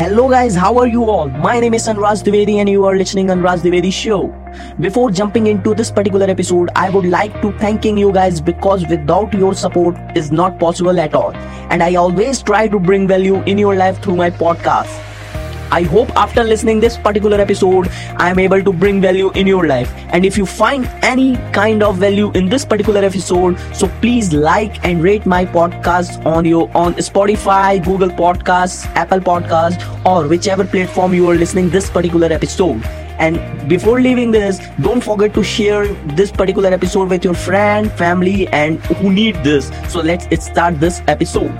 Hello guys, how are you all? My name is Anraj Dwivedi and you are listening Anraj Dwivedi show. Before jumping into this particular episode, I would like to thanking you guys because without your support is not possible at all. And I always try to bring value in your life through my podcast. I hope after listening this particular episode, I am able to bring value in your life. And if you find any kind of value in this particular episode, so please like and rate my podcast on your on Spotify, Google Podcasts, Apple Podcasts, or whichever platform you are listening this particular episode. And before leaving this, don't forget to share this particular episode with your friend, family, and who need this. So let's start this episode.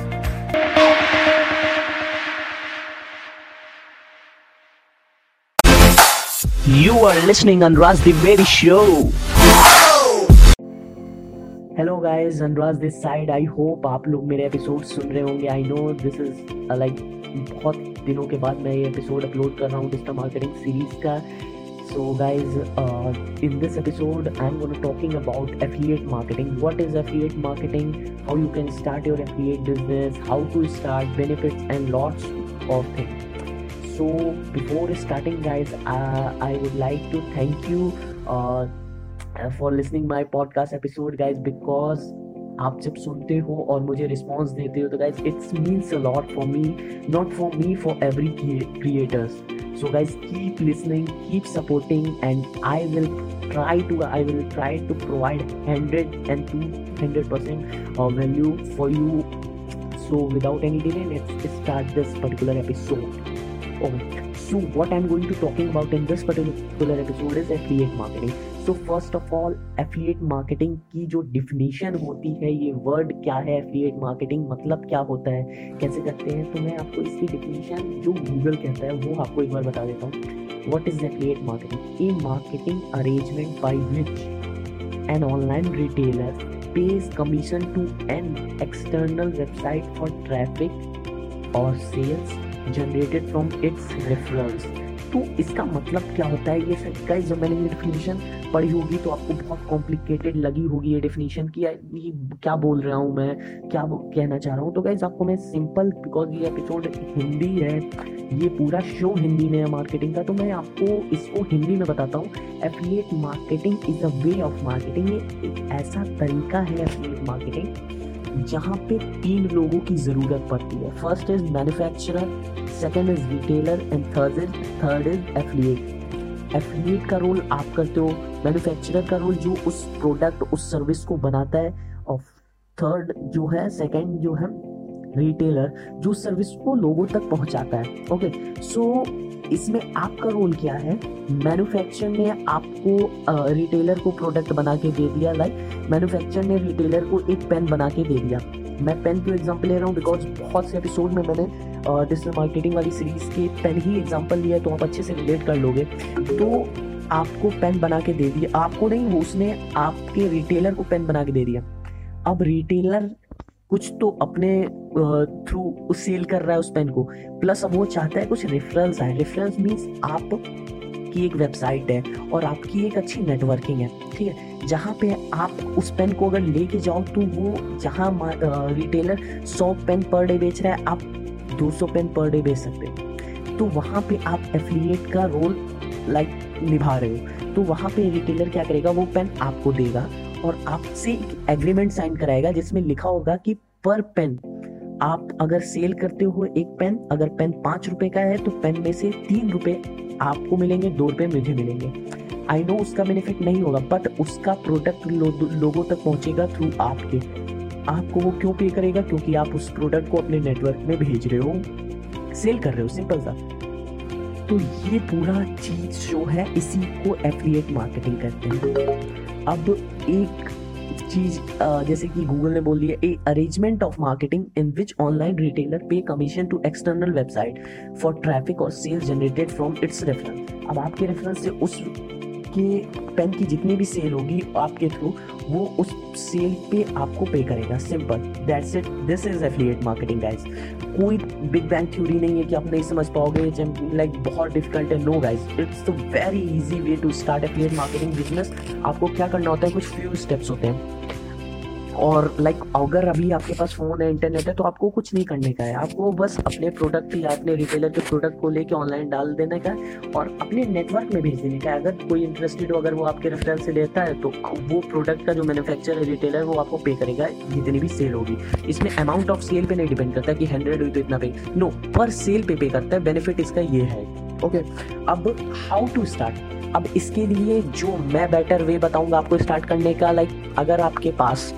You are listening on Raz Dwivedi show. Hello guys Anuraj this side I hope आप लोग मेरे episode सुन रहे होंगे. I know this is like बहुत दिनों के बाद मैं ये एपिसोड अपलोड कर रहा हूँ डिजिटल मार्केटिंग सीरीज़ का. So guys in this episode I am gonna talking about affiliate marketing what is affiliate marketing how you can start your affiliate business how to start benefits and lots of things so before starting guys uh, i would like to thank you uh, for listening my podcast episode guys because आप जब सुनते हो और मुझे response देते हो तो guys it's means a lot for me not for me for every creators so guys keep listening keep supporting and i will try to i will try to provide 100 and 200 percent of value for you so without any delay let's start this particular episode Okay. So what I'm going to talking about in this particular episode is affiliate marketing. So first of all, affiliate marketing की जो definition होती है ये word क्या है affiliate marketing मतलब क्या होता है कैसे करते हैं तो मैं आपको इसकी definition जो Google कहता है वो आपको एक बार बता देता हूँ What is affiliate marketing? A marketing arrangement by which an online retailer pays commission to an external website for traffic or sales generated from its reference तो इसका मतलब क्या होता है? ये सर गाइस जब मैंने ये डिफिनीशन पढ़ी होगी तो आपको बहुत कॉम्प्लिकेटेड लगी होगी ये डिफिनीशन कि ये क्या बोल रहा हूँ मैं? क्या कहना चाह रहा हूँ? तो गाइज़ आपको मैं सिंपल बिकॉज़ ये एपिसोड हिंदी है, ये पूरा शो हिंदी में है मार्केटिंग का तो मैं आपको इसको हिंदी में बताता हूँ। Affiliate marketing is a way of marketing ये एक ऐसा तरीका है एफिलिएट मार्केटिंग जहाँ पे तीन लोगों की ज़रूरत पड़ती है। First is manufacturer second is retailer and third is third is affiliate affiliate का रोल आप करते हो मैन्युफैक्चरर का रोल जो उस प्रोडक्ट उस सर्विस को बनाता है, और थर्ड जो है सेकेंड जो है रिटेलर जो सर्विस को लोगों तक पहुंचाता है। ओके सो इसमें आपका रोल क्या है? मैन्युफैक्चर ने आपको रिटेलर को प्रोडक्ट बना के दे दिया लाइक मैन्युफैक्चर ने रिटेलर को एक पेन बना के दे दिया। मैं पेन क्यों एग्ज़ाम्पल ले रहा हूँ बिकॉज़ बहुत से एपिसोड में मैंने डिजिटल मार्केटिंग वाली सीरीज़ के पेन ही एग्ज़ाम्पल लिया है तो आप अच्छे से रिलेट कर लोगे। तो आपको पेन बना के दे दिया। आपको नहीं, उसने आपके रिटेलर को पेन बना के दे दिया। अब रिटेलर कुछ तो अपने थ्रू सेल कर रहा है उस पेन को। प्लस अब वो चाहता है कुछ रेफरेंस आए। रेफरेंस मीन्स आप की एक वेबसाइट है और आपकी एक अच्छी नेटवर्किंग है। ठीक है? जहाँ पे आप उस पेन को अगर लेके जाओ तो वो जहाँ रिटेलर सौ पेन पर डे बेच रहा है, आप दो सौ पेन पर डे बेच सकते हो। तो वहाँ पे आप एफिलिएट का रोल लाइक निभा रहे हो। तो वहाँ पे रिटेलर क्या करेगा? वो पेन आपको देगा। और आपसे एक एग्रीमेंट साइन कराएगा जिसमें लिखा होगा कि पर पेन आप अगर सेल करते हो एक पेन अगर पेन पाँच रुपए का है तो पेन में से तीन रुपए आपको मिलेंगे दो रुपए मुझे मिलेंगे। आई नो उसका बेनिफिट नहीं होगा बट उसका प्रोडक्ट लो, लोगों तक पहुंचेगा थ्रू आपके। आपको वो क्यों पे करेगा? क्योंकि आप उस प्रोडक्ट को अपने नेटवर्क में भेज रहे हो। सेल कर रहे हो सिंपल सा। तो ये पूरा चीज़ जो है इसी को एफिलिएट मार्केटिंग कहते हैं। अब एक चीज़ जैसे कि गूगल ने बोल दिया, a arrangement of marketing in which online retailer pay commission to external website for traffic और sales generated from its reference अब आपके रेफरेंस से उस के पेन की जितनी भी सेल होगी आपके थ्रू वो उस सेल पे आपको पे करेगा। Simple that's it this is affiliate marketing guys कोई बिग बैंग थ्योरी नहीं है कि आप नहीं समझ पाओगे लाइक बहुत डिफ़िकल्ट है। No guys it's the very easy way to start affiliate marketing business आपको क्या करना होता है? कुछ फ्यू स्टेप्स होते हैं। और लाइक अगर अभी आपके पास फ़ोन है इंटरनेट है तो आपको कुछ नहीं करने का है। आपको बस अपने प्रोडक्ट या अपने रिटेलर के प्रोडक्ट को लेके ऑनलाइन डाल देने का है और अपने नेटवर्क में भेज देने का अगर कोई इंटरेस्टेड हो, अगर वो आपके रेफरेंस से लेता है तो वो प्रोडक्ट का जो मैन्युफैक्चर है रिटेलर वो आपको पे करेगा। जितनी भी सेल होगी। इसमें अमाउंट ऑफ़ सेल पे नहीं डिपेंड करता कि हंड्रेड हुई तो इतना पे नो पर सेल पे पे करता है। बेनिफिट इसका ये है। ओके अब हाउ टू स्टार्ट अब इसके लिए जो मैं बेटर वे बताऊँगा आपको स्टार्ट करने का लाइक अगर आपके पास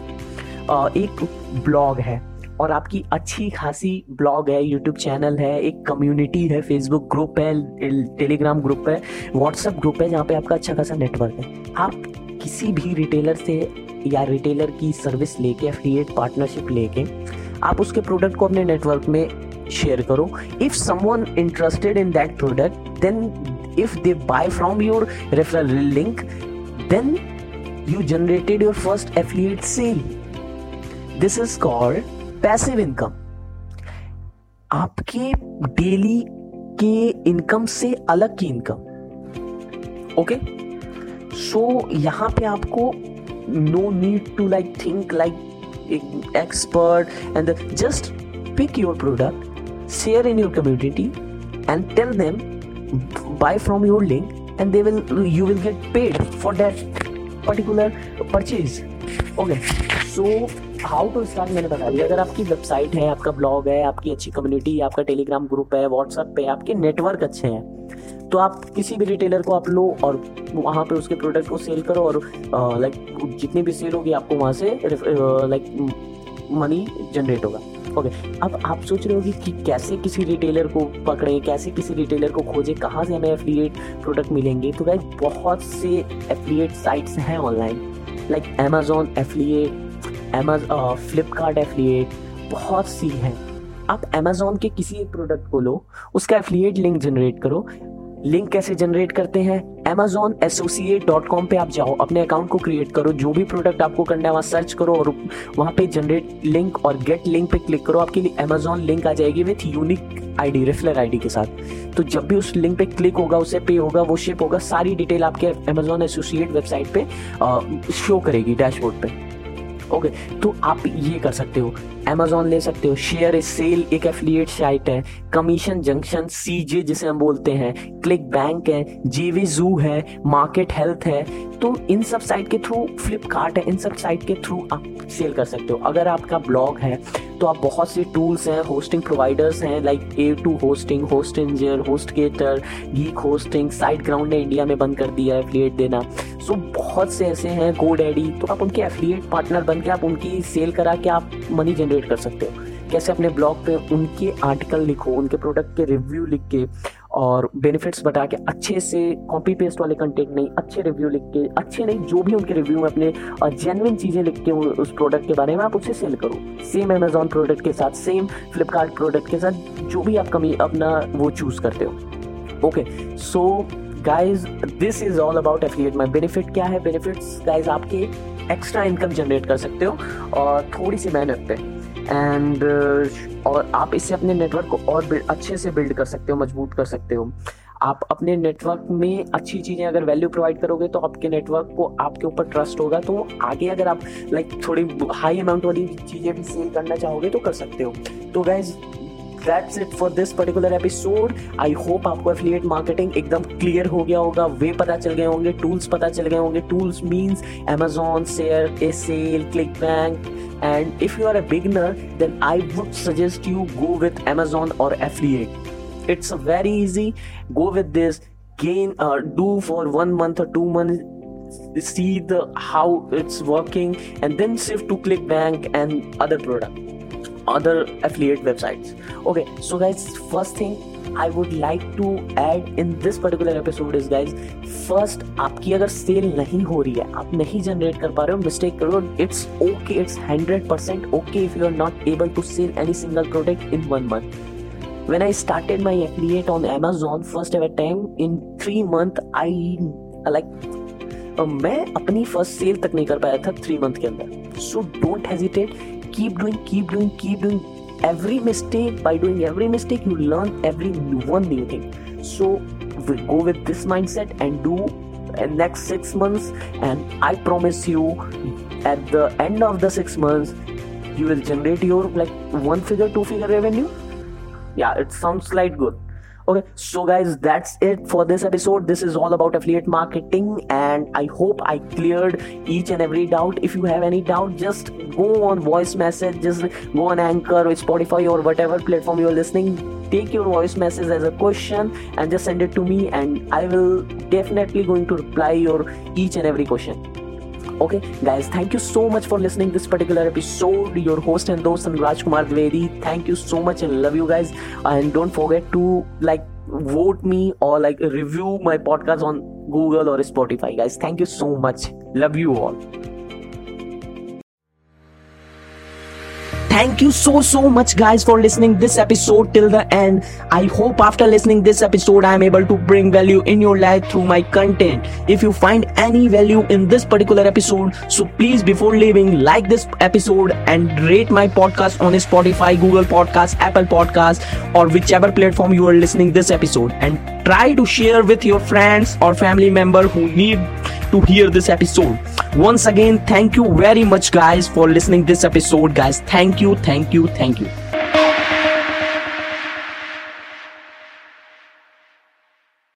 एक ब्लॉग है और आपकी अच्छी खासी ब्लॉग है यूट्यूब चैनल है, एक कम्युनिटी है फेसबुक ग्रुप है टेलीग्राम ग्रुप है व्हाट्सएप ग्रुप है जहाँ पे आपका अच्छा खासा नेटवर्क है। आप किसी भी रिटेलर से या रिटेलर की सर्विस लेके एफिलिएट पार्टनरशिप लेके, आप उसके प्रोडक्ट को अपने नेटवर्क में शेयर करो। If someone interested in that product then if they buy from your referral link then you generated your first affiliate sale this is called passive income आपके daily के income से अलग की income okay so यहाँ पे आपको no need to like think like expert and just pick your product share in your community and tell them buy from your link and they will you will get paid for that particular purchase okay so how to start मैंने बता दिया। अगर आपकी website है, आपका blog है, आपकी अच्छी कम्युनिटी आपका टेलीग्राम ग्रुप है व्हाट्सएप पे आपके नेटवर्क अच्छे हैं तो आप किसी भी रिटेलर को आप लो और वहाँ पे उसके प्रोडक्ट को सेल करो और लाइक जितनी भी सेल होगी आपको वहाँ से लाइक मनी जनरेट होगा। ओके अब आप सोच रहे होगी कि कैसे किसी रिटेलर को पकड़ें, कैसे किसी रिटेलर को खोजें, कहाँ से हमें एफिलिएट प्रोडक्ट मिलेंगे? तो गाइज़ बहुत से एफिलिएट साइट्स हैं online like Amazon affiliate Amazon Flipkart affiliate बहुत सी हैं। आप अमेजोन के किसी एक प्रोडक्ट को लो, उसका एफिलिएट लिंक जनरेट करो। लिंक कैसे जनरेट करते हैं? अमेजोन एसोसिएट डॉट कॉम पर आप जाओ, अपने अकाउंट को क्रिएट करो, जो भी प्रोडक्ट आपको करना है वहाँ सर्च करो और वहाँ पे जनरेट लिंक और गेट लिंक पे क्लिक करो, आपके लिए अमेजोन लिंक आ जाएगी with unique ID referral ID के साथ। तो जब भी उस लिंक पे क्लिक होगा, उसे पे होगा, वो शिप होगा, सारी डिटेल आपके अमेजोन एसोसिएट वेबसाइट पे शो करेगी डैशबोर्ड पे। ओके तो आप ये कर सकते हो। अमेजोन ले सकते हो। शेयर सेल एक एफिलिएट साइट है। कमीशन जंक्शन सीजे जिसे हम बोलते हैं। क्लिक बैंक है। जेवी जू है। मार्केट हेल्थ है। तो इन सब साइट के थ्रू फ्लिपकार्ट है। इन सब साइट के थ्रू आप सेल कर सकते हो। अगर आपका ब्लॉग है तो आप बहुत से टूल्स हैं होस्टिंग प्रोवाइडर्स हैं like A two hosting Hostinger HostGator geek hosting SiteGround ने इंडिया में बंद कर दिया है एफिलिएट देना। सो so, बहुत से ऐसे हैं गो डैडी तो आप उनके एफिलिएट पार्टनर बन के आप उनकी सेल करा के आप मनी जनरेट कर सकते हो। कैसे अपने ब्लॉग पे उनके आर्टिकल लिखो उनके प्रोडक्ट के रिव्यू लिख के और बेनिफिट्स बता के अच्छे से कॉपी पेस्ट वाले कंटेंट नहीं, अच्छे रिव्यू लिख के, अच्छे नहीं, जो भी उनके रिव्यू में अपने जेनविन चीज़ें लिख के उस प्रोडक्ट के बारे में आप उससे सेल करो। सेम अमेजोन प्रोडक्ट के साथ सेम फ्लिपकार्ट प्रोडक्ट के साथ, जो भी आप कमी, अपना वो चूज़ करते हो। Okay so guys this is all about affiliate my benefit क्या है? बेनिफिट्स गाइज़ आपके एक्स्ट्रा इनकम जनरेट कर सकते हो, और थोड़ी सी मेहनत पे। एंड और आप इससे अपने नेटवर्क को और अच्छे से बिल्ड कर सकते हो, मज़बूत कर सकते हो। आप अपने नेटवर्क में अच्छी चीज़ें अगर वैल्यू प्रोवाइड करोगे तो आपके नेटवर्क को आपके ऊपर ट्रस्ट होगा। तो आगे अगर आप लाइक थोड़ी हाई अमाउंट वाली चीज़ें भी सेल करना चाहोगे तो कर सकते हो। तो guys that's it for this particular episode I hope आपको एफिलिएट मार्केटिंग एकदम क्लियर हो गया होगा वे पता चल गए होंगे टूल्स पता चल गए होंगे। Tools means Amazon ShareASale ClickBank and if you are a beginner then I would suggest you go with Amazon और affiliate it's a very easy go with this gain do for one month और two month see the how it's working and then then to ClickBank and other product other affiliate websites. Okay, so guys, first thing I would like to add in this particular episode is guys first आपकी अगर cell नहीं हो रही है, आप नहीं generate कर पा रहे हो मिस्टेक करो it's okay it's hundred percent okay if you are not able to sell any single product in one month when I started my affiliate on Amazon first ever time, in three month, I, like मैं अपनी first cell तक नहीं कर पाया था three month के अंदर. So don't hesitate keep doing, keep doing, keep doing every mistake. By doing every mistake, you learn every new one new thing. So we go with this mindset and do in next six months and i promise you at the end of the six months you will generate your like one figure two figure revenue yeah it sounds like good okay so guys that's it for this episode. This is all about affiliate marketing and i hope i cleared each and every doubt. If you have any doubt just go on voice message just go on anchor or spotify or whatever platform you're listening. Take your voice message as a question and just send it to me and i will definitely going to reply your each and every question okay guys thank you so much for listening this particular episode. Your host and host Raj Kumar Dwivedi thank you so much and love you guys. And don't forget to like vote me or like review my podcast on Google or Spotify guys. Thank you so much. Love you all thank you so so much guys for listening this episode till the end. I hope after listening this episode i am able to bring value in your life through my content. If you find any value in this particular episode so please before leaving like this episode and rate my podcast on spotify google podcast apple podcast or whichever platform you are listening this episode. And try to share with your friends or family member who need to hear this episode. Once again thank you very much guys for listening this episode guys. Thank you thank you thank you